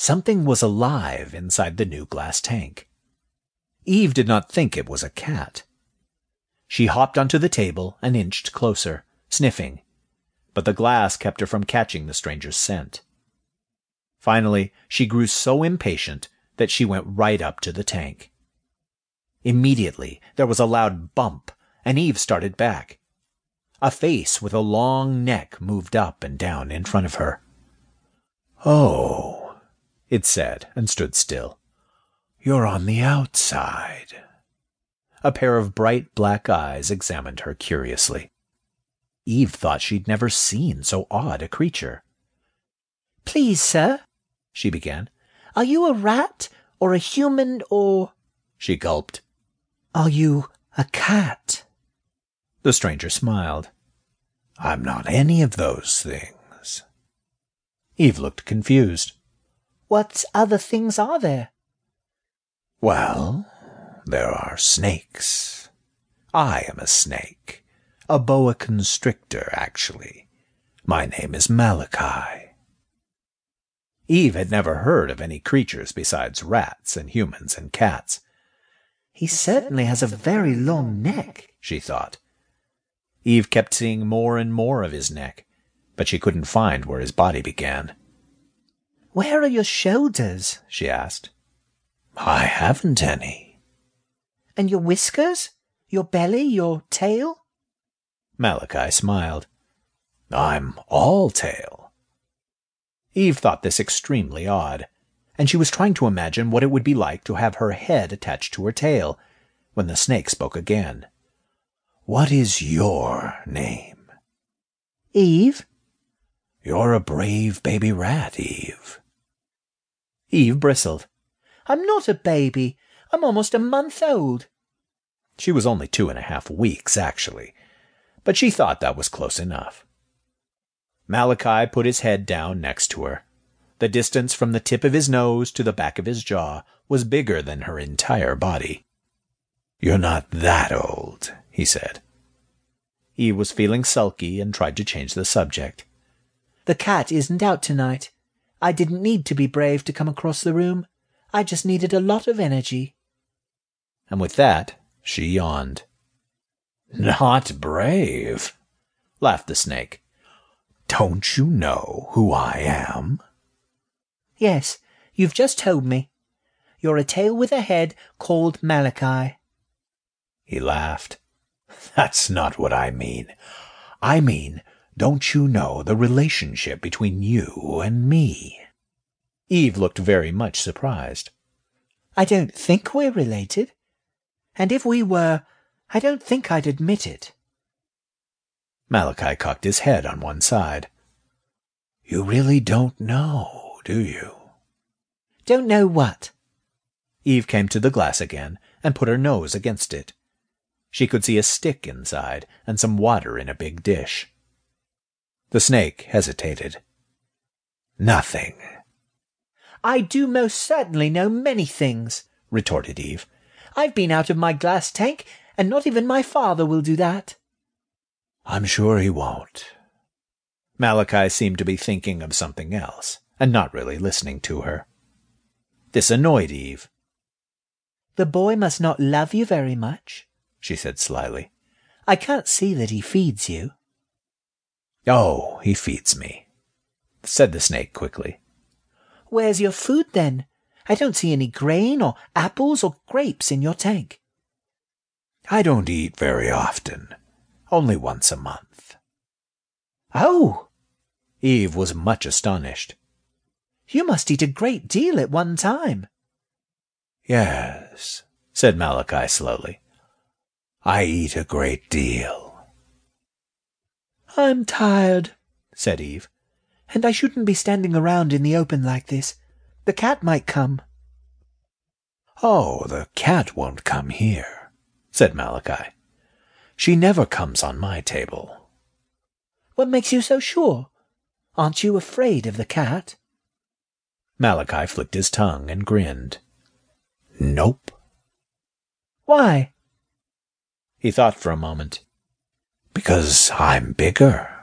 Something was alive inside the new glass tank. Eve did not think it was a cat. She hopped onto the table and inched closer, sniffing, but the glass kept her from catching the stranger's scent. Finally, she grew so impatient that she went right up to the tank. Immediately, there was a loud bump, and Eve started back. A face with a long neck moved up and down in front of her. Oh, it said, and stood still. You're on the outside. A pair of bright black eyes examined her curiously. Eve thought she'd never seen so odd a creature. Please, sir, she began, are you a rat, or a human, or. She gulped. Are you a cat? The stranger smiled. I'm not any of those things. Eve looked confused. What other things are there? Well, there are snakes. I am a snake. A boa constrictor, actually. My name is Malachi. Eve had never heard of any creatures besides rats and humans and cats. He certainly has a very long neck, she thought. Eve kept seeing more and more of his neck, but she couldn't find where his body began. Where are your shoulders? she asked. I haven't any. And your whiskers? Your belly? Your tail? Malachi smiled. I'm all tail. Eve thought this extremely odd, and she was trying to imagine what it would be like to have her head attached to her tail, when the snake spoke again. What is your name? Eve. You're a brave baby rat, Eve. Eve bristled. I'm not a baby. I'm almost a month old. She was only two and a half weeks, actually, but she thought that was close enough. Malachi put his head down next to her. The distance from the tip of his nose to the back of his jaw was bigger than her entire body. You're not that old, he said. Eve was feeling sulky and tried to change the subject. The cat isn't out tonight. I didn't need to be brave to come across the room. I just needed a lot of energy. And with that, she yawned. Not brave, laughed the snake. Don't you know who I am? Yes, you've just told me. You're a tail with a head called Malachi. He laughed. That's not what I mean. I mean, don't you know the relationship between you and me? Eve looked very much surprised. I don't think we're related. And if we were, I don't think I'd admit it. Malachi cocked his head on one side. You really don't know, do you? Don't know what? Eve came to the glass again and put her nose against it. She could see a stick inside and some water in a big dish. The snake hesitated. Nothing. I do most certainly know many things, retorted Eve. I've been out of my glass tank, and not even my father will do that. I'm sure he won't. Malachi seemed to be thinking of something else, and not really listening to her. This annoyed Eve. The boy must not love you very much, she said slyly. I can't see that he feeds you. Oh, he feeds me, said the snake quickly. Where's your food then? I don't see any grain or apples or grapes in your tank. I don't eat very often, only once a month. Oh! Eve was much astonished. You must eat a great deal at one time. Yes, said Malachi slowly. I eat a great deal. I'm tired, said Eve, and I shouldn't be standing around in the open like this. The cat might come. Oh, the cat won't come here, said Malachi. She never comes on my table. What makes you so sure? Aren't you afraid of the cat? Malachi flicked his tongue and grinned. Nope. Why? He thought for a moment. Because I'm bigger.